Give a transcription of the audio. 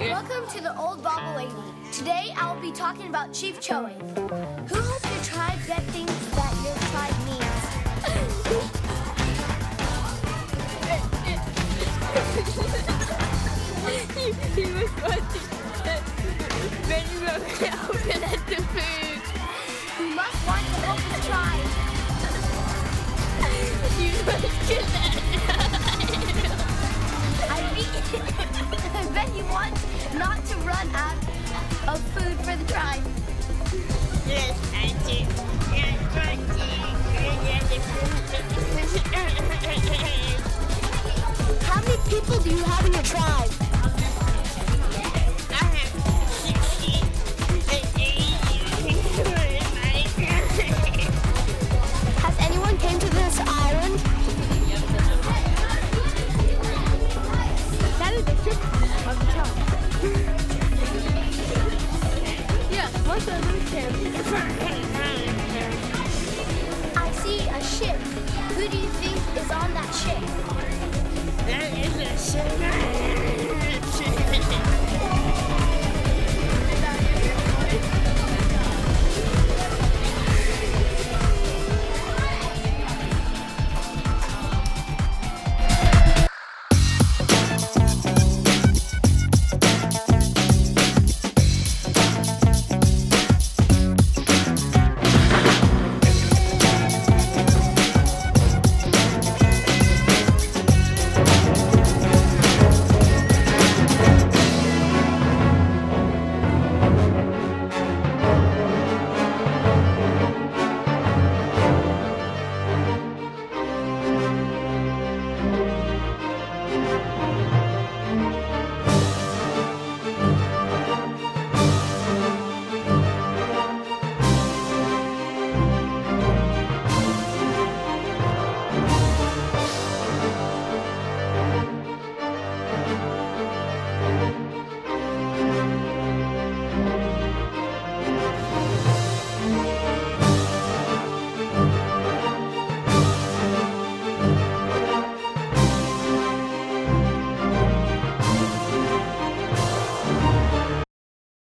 Welcome to the Old Bobble Lady. Today I will be talking about Chief Choe. Who hopes your tribe get things that your tribe he, he was watching when you were open at the for the tribe. Yes, I do. Yes, I do. How many people do you have in your tribe? I have 60 Has anyone came to this island? That is I see a ship. Who do you think is on that ship? That is a ship.